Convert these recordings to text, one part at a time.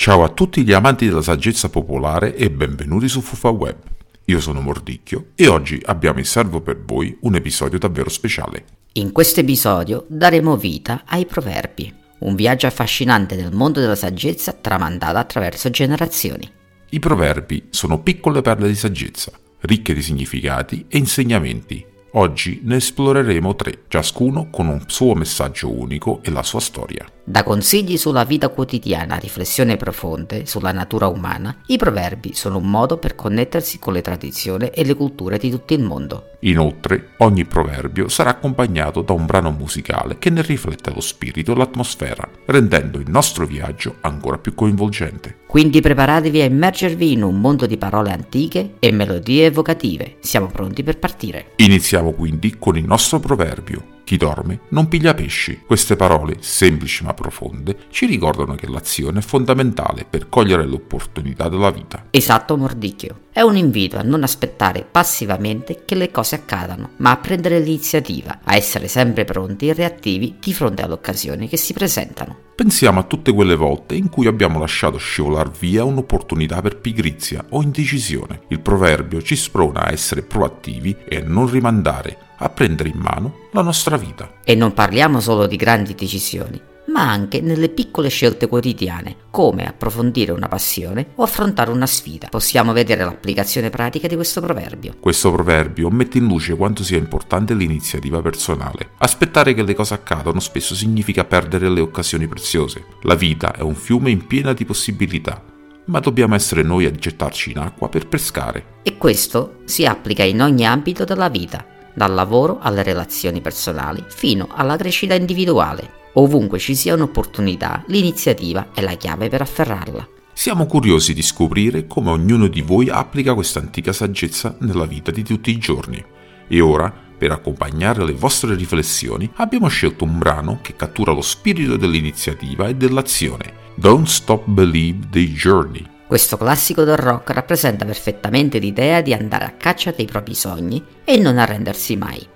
Ciao a tutti gli amanti della saggezza popolare e benvenuti su Fufa Web. Io sono Mordicchio e oggi abbiamo in serbo per voi un episodio davvero speciale. In questo episodio daremo vita ai proverbi, un viaggio affascinante nel mondo della saggezza tramandato attraverso generazioni. I proverbi sono piccole perle di saggezza, ricche di significati e insegnamenti Oggi ne esploreremo tre, ciascuno con un suo messaggio unico e la sua storia. Da consigli sulla vita quotidiana a riflessioni profonde sulla natura umana, i proverbi sono un modo per connettersi con le tradizioni e le culture di tutto il mondo. Inoltre, ogni proverbio sarà accompagnato da un brano musicale che ne riflette lo spirito e l'atmosfera, rendendo il nostro viaggio ancora più coinvolgente. Quindi preparatevi a immergervi in un mondo di parole antiche e melodie evocative. Siamo pronti per partire. Iniziamo quindi con il nostro proverbio chi dorme non piglia pesci. Queste parole, semplici ma profonde, ci ricordano che l'azione è fondamentale per cogliere l'opportunità della vita. Esatto, mordicchio. È un invito a non aspettare passivamente che le cose accadano, ma a prendere l'iniziativa, a essere sempre pronti e reattivi di fronte alle occasioni che si presentano. Pensiamo a tutte quelle volte in cui abbiamo lasciato scivolar via un'opportunità per pigrizia o indecisione. Il proverbio ci sprona a essere proattivi e a non rimandare a prendere in mano la nostra vita. E non parliamo solo di grandi decisioni, ma anche nelle piccole scelte quotidiane, come approfondire una passione o affrontare una sfida. Possiamo vedere l'applicazione pratica di questo proverbio. Questo proverbio mette in luce quanto sia importante l'iniziativa personale. Aspettare che le cose accadano spesso significa perdere le occasioni preziose. La vita è un fiume in piena di possibilità, ma dobbiamo essere noi a gettarci in acqua per pescare. E questo si applica in ogni ambito della vita dal lavoro alle relazioni personali fino alla crescita individuale. Ovunque ci sia un'opportunità, l'iniziativa è la chiave per afferrarla. Siamo curiosi di scoprire come ognuno di voi applica questa antica saggezza nella vita di tutti i giorni. E ora, per accompagnare le vostre riflessioni, abbiamo scelto un brano che cattura lo spirito dell'iniziativa e dell'azione. Don't Stop Believe the Journey questo classico del rock rappresenta perfettamente l'idea di andare a caccia dei propri sogni e non arrendersi mai.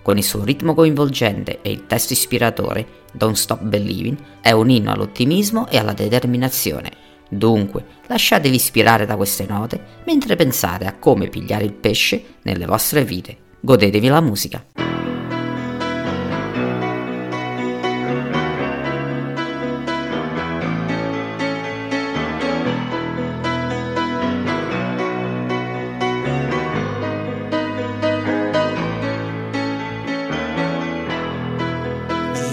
Con il suo ritmo coinvolgente e il testo ispiratore, Don't Stop Believing è un inno all'ottimismo e alla determinazione. Dunque, lasciatevi ispirare da queste note mentre pensate a come pigliare il pesce nelle vostre vite. Godetevi la musica.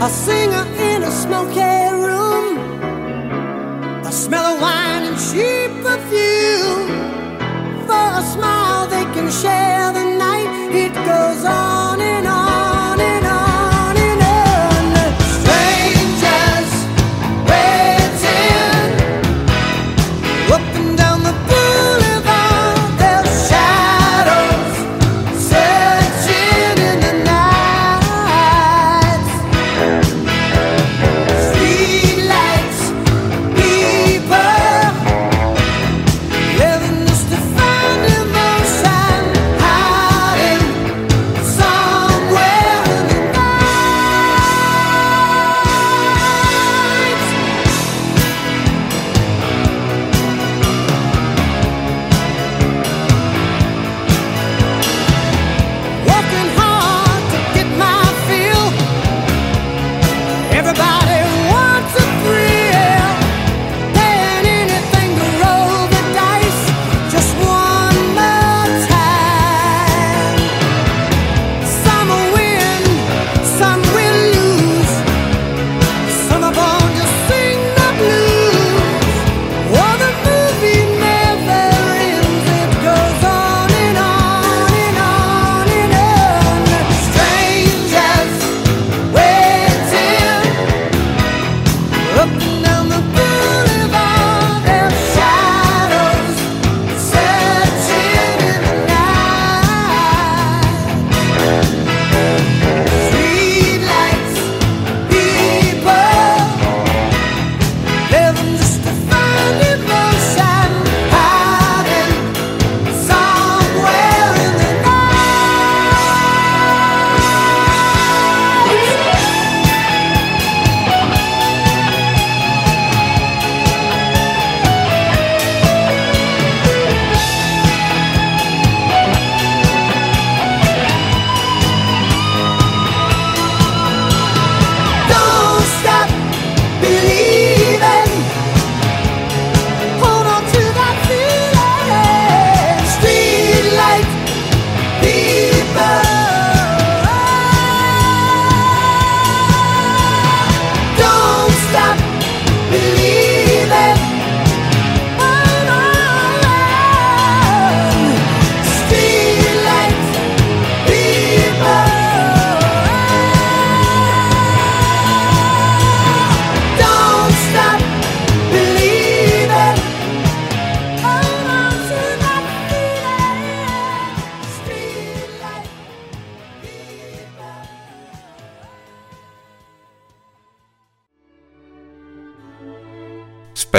A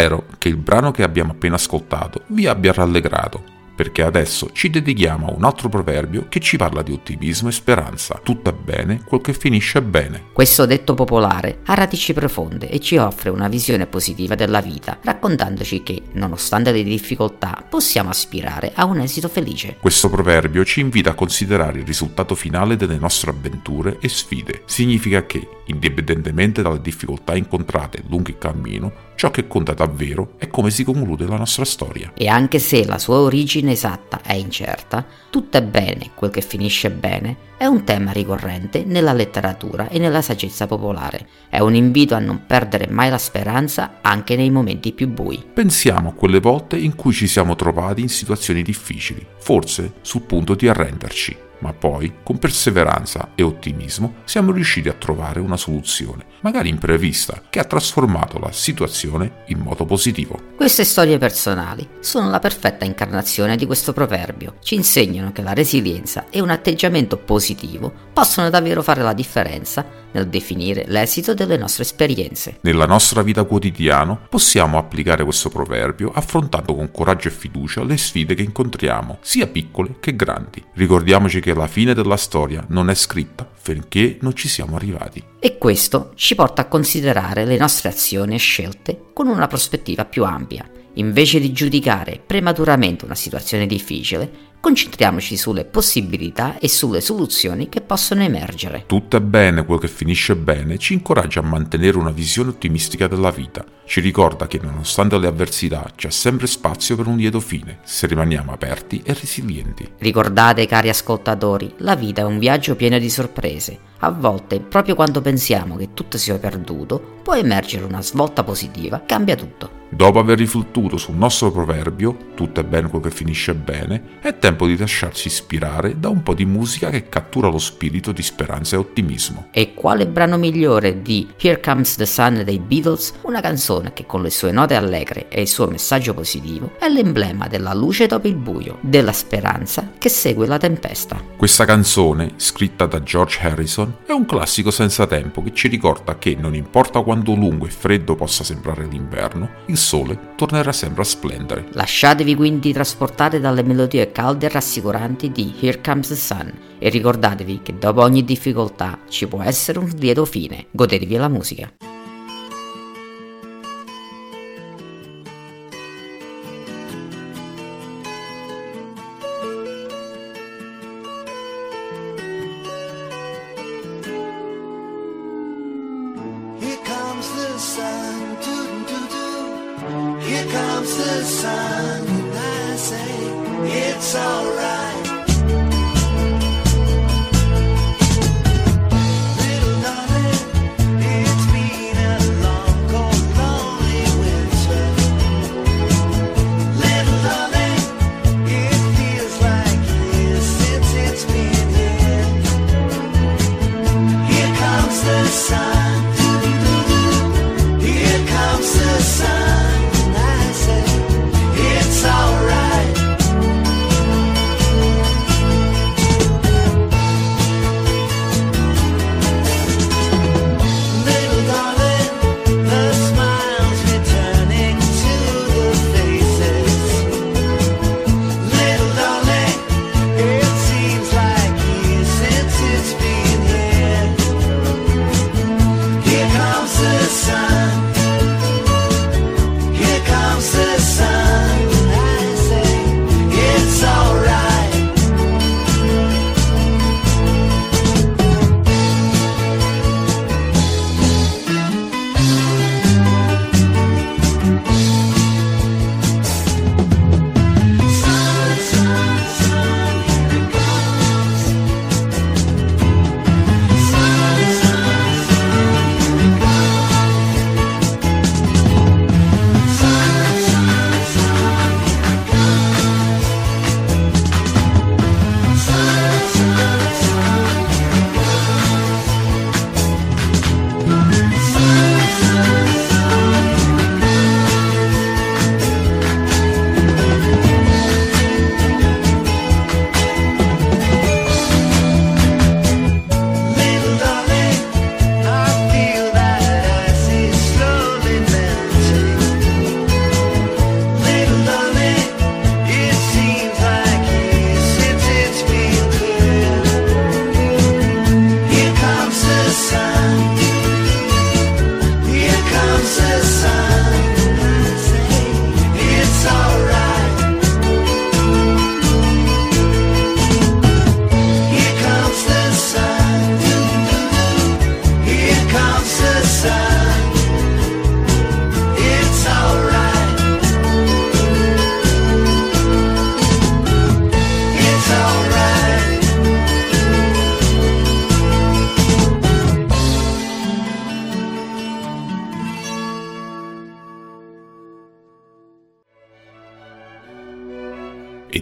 Spero che il brano che abbiamo appena ascoltato vi abbia rallegrato perché adesso ci dedichiamo a un altro proverbio che ci parla di ottimismo e speranza. Tutto è bene quel che finisce bene. Questo detto popolare ha radici profonde e ci offre una visione positiva della vita, raccontandoci che, nonostante le difficoltà, possiamo aspirare a un esito felice. Questo proverbio ci invita a considerare il risultato finale delle nostre avventure e sfide. Significa che, indipendentemente dalle difficoltà incontrate lungo il cammino, Ciò che conta davvero è come si conclude la nostra storia. E anche se la sua origine esatta è incerta, tutto è bene, quel che finisce bene, è un tema ricorrente nella letteratura e nella saggezza popolare. È un invito a non perdere mai la speranza anche nei momenti più bui. Pensiamo a quelle volte in cui ci siamo trovati in situazioni difficili, forse sul punto di arrenderci ma poi, con perseveranza e ottimismo, siamo riusciti a trovare una soluzione, magari imprevista, che ha trasformato la situazione in modo positivo. Queste storie personali sono la perfetta incarnazione di questo proverbio. Ci insegnano che la resilienza e un atteggiamento positivo possono davvero fare la differenza nel definire l'esito delle nostre esperienze. Nella nostra vita quotidiana possiamo applicare questo proverbio affrontando con coraggio e fiducia le sfide che incontriamo, sia piccole che grandi. Ricordiamoci che la fine della storia non è scritta finché non ci siamo arrivati. E questo ci porta a considerare le nostre azioni e scelte con una prospettiva più ampia. Invece di giudicare prematuramente una situazione difficile, concentriamoci sulle possibilità e sulle soluzioni che possono emergere. Tutto è bene, quel che finisce bene ci incoraggia a mantenere una visione ottimistica della vita. Ci ricorda che nonostante le avversità c'è sempre spazio per un lieto fine, se rimaniamo aperti e resilienti. Ricordate, cari ascoltatori, la vita è un viaggio pieno di sorprese. A volte, proprio quando pensiamo che tutto sia perduto, può emergere una svolta positiva cambia tutto. Dopo aver riflettuto sul nostro proverbio, tutto è bene quel che finisce bene, è tempo di lasciarsi ispirare da un po' di musica che cattura lo spirito di speranza e ottimismo. E quale brano migliore di Here Comes the Sun dei Beatles, una canzone che con le sue note allegre e il suo messaggio positivo è l'emblema della luce dopo il buio, della speranza che segue la tempesta. Questa canzone, scritta da George Harrison, è un classico senza tempo che ci ricorda che non importa quanto lungo e freddo possa sembrare l'inverno, il sole tornerà sempre a splendere. Lasciatevi quindi trasportare dalle melodie calde e rassicuranti di Here Comes the Sun e ricordatevi che dopo ogni difficoltà ci può essere un lieto fine. Godetevi la musica.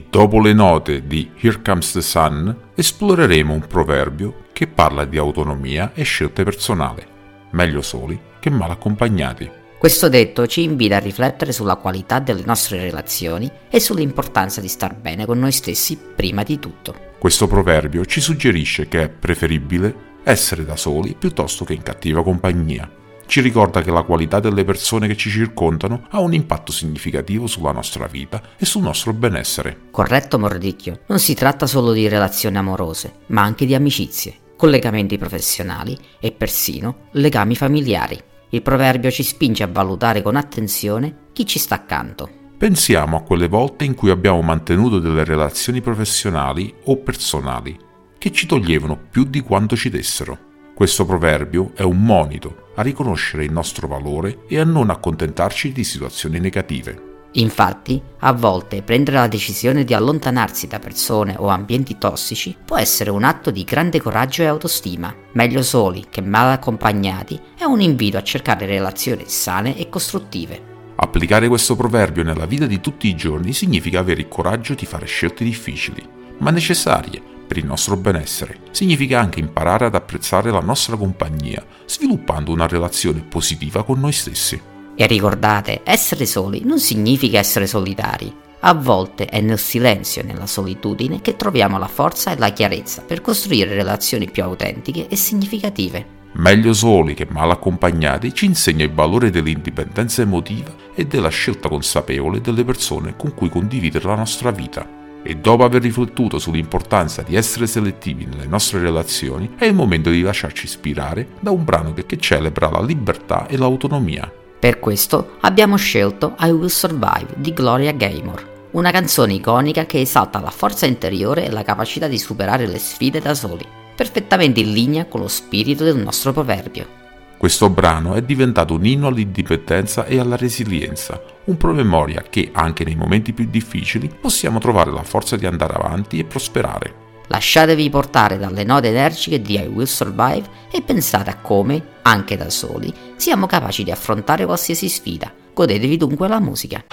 Dopo le note di Here Comes the Sun esploreremo un proverbio che parla di autonomia e scelte personali, meglio soli che mal accompagnati. Questo detto ci invita a riflettere sulla qualità delle nostre relazioni e sull'importanza di star bene con noi stessi prima di tutto. Questo proverbio ci suggerisce che è preferibile essere da soli piuttosto che in cattiva compagnia ci ricorda che la qualità delle persone che ci circondano ha un impatto significativo sulla nostra vita e sul nostro benessere. Corretto Mordicchio, non si tratta solo di relazioni amorose, ma anche di amicizie, collegamenti professionali e persino legami familiari. Il proverbio ci spinge a valutare con attenzione chi ci sta accanto. Pensiamo a quelle volte in cui abbiamo mantenuto delle relazioni professionali o personali che ci toglievano più di quanto ci dessero. Questo proverbio è un monito a riconoscere il nostro valore e a non accontentarci di situazioni negative. Infatti, a volte prendere la decisione di allontanarsi da persone o ambienti tossici può essere un atto di grande coraggio e autostima. Meglio soli che mal accompagnati è un invito a cercare relazioni sane e costruttive. Applicare questo proverbio nella vita di tutti i giorni significa avere il coraggio di fare scelte difficili, ma necessarie per il nostro benessere. Significa anche imparare ad apprezzare la nostra compagnia, sviluppando una relazione positiva con noi stessi. E ricordate, essere soli non significa essere solitari. A volte è nel silenzio e nella solitudine che troviamo la forza e la chiarezza per costruire relazioni più autentiche e significative. Meglio soli che mal accompagnati ci insegna il valore dell'indipendenza emotiva e della scelta consapevole delle persone con cui condividere la nostra vita e dopo aver riflettuto sull'importanza di essere selettivi nelle nostre relazioni, è il momento di lasciarci ispirare da un brano che, celebra la libertà e l'autonomia. Per questo abbiamo scelto I Will Survive di Gloria Gaynor, una canzone iconica che esalta la forza interiore e la capacità di superare le sfide da soli, perfettamente in linea con lo spirito del nostro proverbio. Questo brano è diventato un inno all'indipendenza e alla resilienza, un promemoria che, anche nei momenti più difficili, possiamo trovare la forza di andare avanti e prosperare. Lasciatevi portare dalle note energiche di I Will Survive e pensate a come, anche da soli, siamo capaci di affrontare qualsiasi sfida. Godetevi dunque la musica.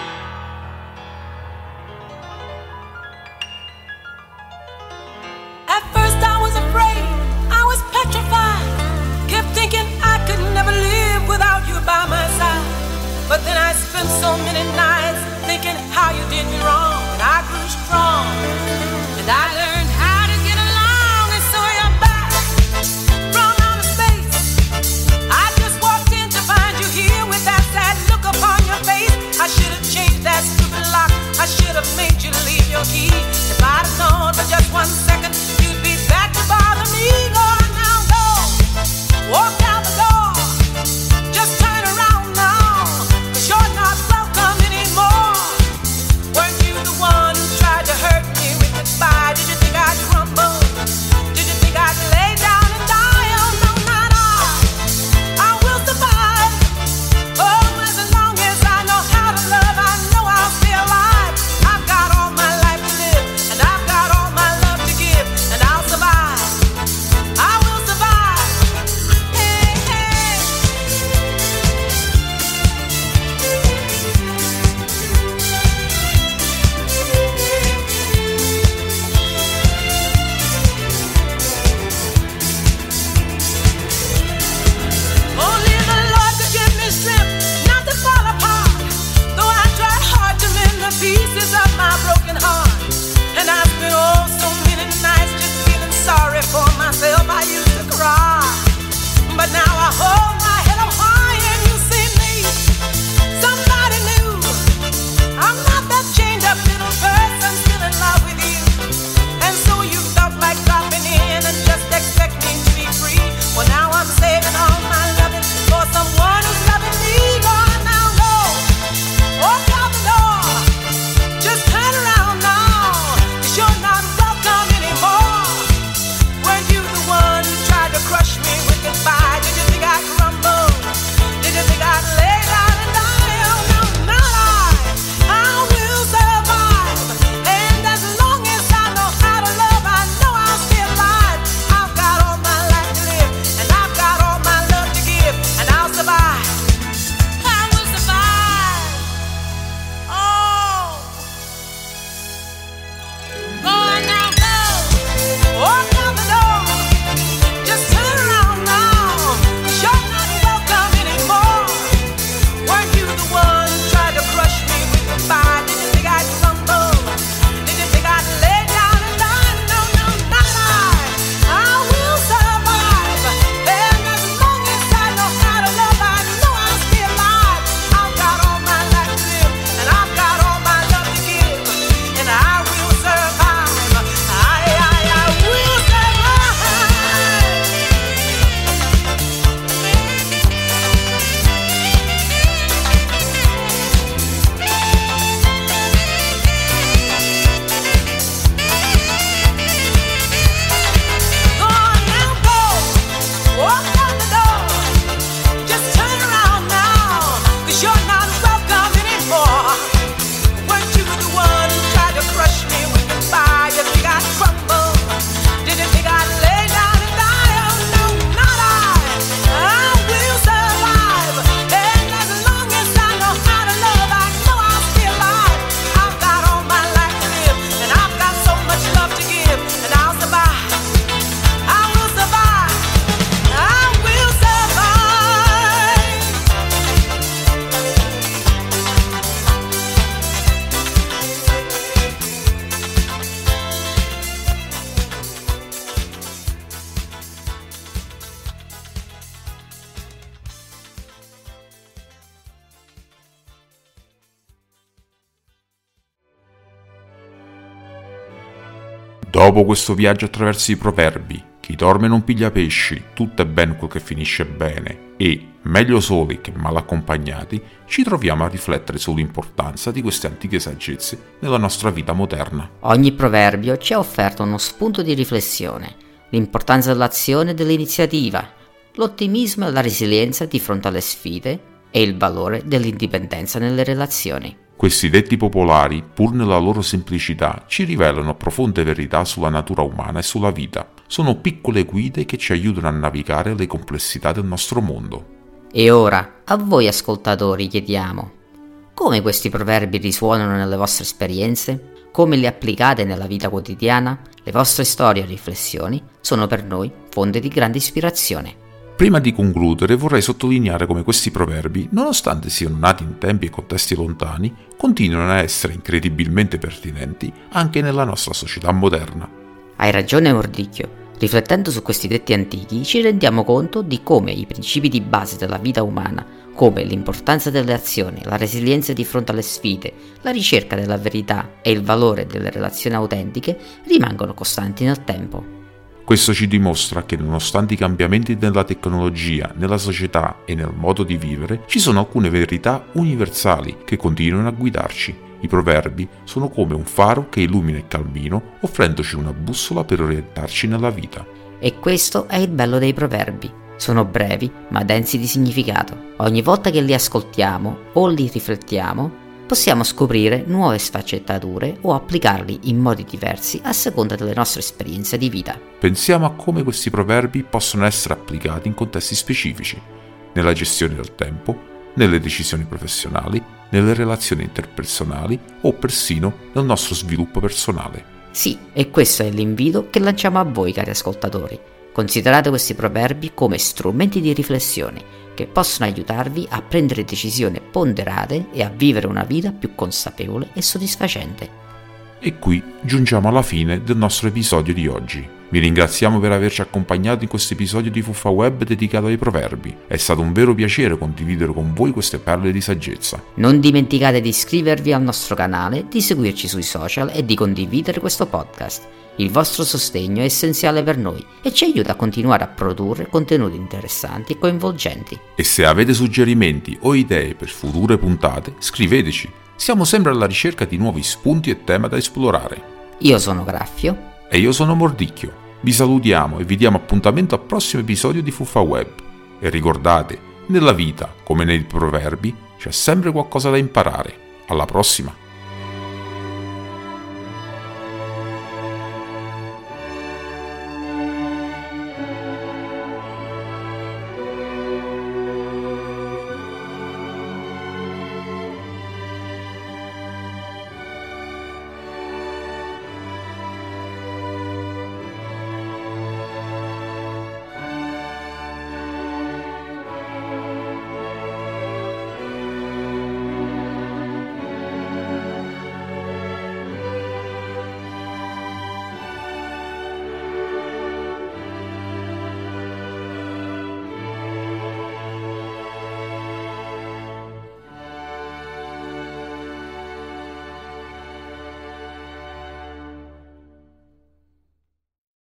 many nights thinking how you did me wrong, and I grew strong, and I learned how to get along, and so you're back space. I just walked in to find you here with that sad look upon your face. I should have changed that stupid lock. I should have made you leave your key. If I'd known for just one second, you'd be back to bother me. Go on now, go walk. Dopo questo viaggio attraverso i proverbi, chi dorme non piglia pesci, tutto è ben quel che finisce bene e, meglio soli che mal accompagnati, ci troviamo a riflettere sull'importanza di queste antiche saggezze nella nostra vita moderna. Ogni proverbio ci ha offerto uno spunto di riflessione, l'importanza dell'azione e dell'iniziativa, l'ottimismo e la resilienza di fronte alle sfide e il valore dell'indipendenza nelle relazioni. Questi detti popolari, pur nella loro semplicità, ci rivelano profonde verità sulla natura umana e sulla vita. Sono piccole guide che ci aiutano a navigare le complessità del nostro mondo. E ora, a voi ascoltatori chiediamo, come questi proverbi risuonano nelle vostre esperienze? Come li applicate nella vita quotidiana? Le vostre storie e riflessioni sono per noi fonte di grande ispirazione. Prima di concludere vorrei sottolineare come questi proverbi, nonostante siano nati in tempi e contesti lontani, continuano a essere incredibilmente pertinenti anche nella nostra società moderna. Hai ragione Mordicchio. Riflettendo su questi detti antichi ci rendiamo conto di come i principi di base della vita umana, come l'importanza delle azioni, la resilienza di fronte alle sfide, la ricerca della verità e il valore delle relazioni autentiche, rimangono costanti nel tempo. Questo ci dimostra che nonostante i cambiamenti nella tecnologia, nella società e nel modo di vivere, ci sono alcune verità universali che continuano a guidarci. I proverbi sono come un faro che illumina il cammino, offrendoci una bussola per orientarci nella vita. E questo è il bello dei proverbi. Sono brevi ma densi di significato. Ogni volta che li ascoltiamo o li riflettiamo, possiamo scoprire nuove sfaccettature o applicarli in modi diversi a seconda delle nostre esperienze di vita. Pensiamo a come questi proverbi possono essere applicati in contesti specifici, nella gestione del tempo, nelle decisioni professionali, nelle relazioni interpersonali o persino nel nostro sviluppo personale. Sì, e questo è l'invito che lanciamo a voi cari ascoltatori. Considerate questi proverbi come strumenti di riflessione che possono aiutarvi a prendere decisioni ponderate e a vivere una vita più consapevole e soddisfacente. E qui giungiamo alla fine del nostro episodio di oggi. Vi ringraziamo per averci accompagnato in questo episodio di Fuffa Web dedicato ai proverbi. È stato un vero piacere condividere con voi queste perle di saggezza. Non dimenticate di iscrivervi al nostro canale, di seguirci sui social e di condividere questo podcast. Il vostro sostegno è essenziale per noi e ci aiuta a continuare a produrre contenuti interessanti e coinvolgenti. E se avete suggerimenti o idee per future puntate, scriveteci. Siamo sempre alla ricerca di nuovi spunti e temi da esplorare. Io sono Graffio e io sono Mordicchio. Vi salutiamo e vi diamo appuntamento al prossimo episodio di Fuffa Web. E ricordate, nella vita, come nei proverbi, c'è sempre qualcosa da imparare. Alla prossima!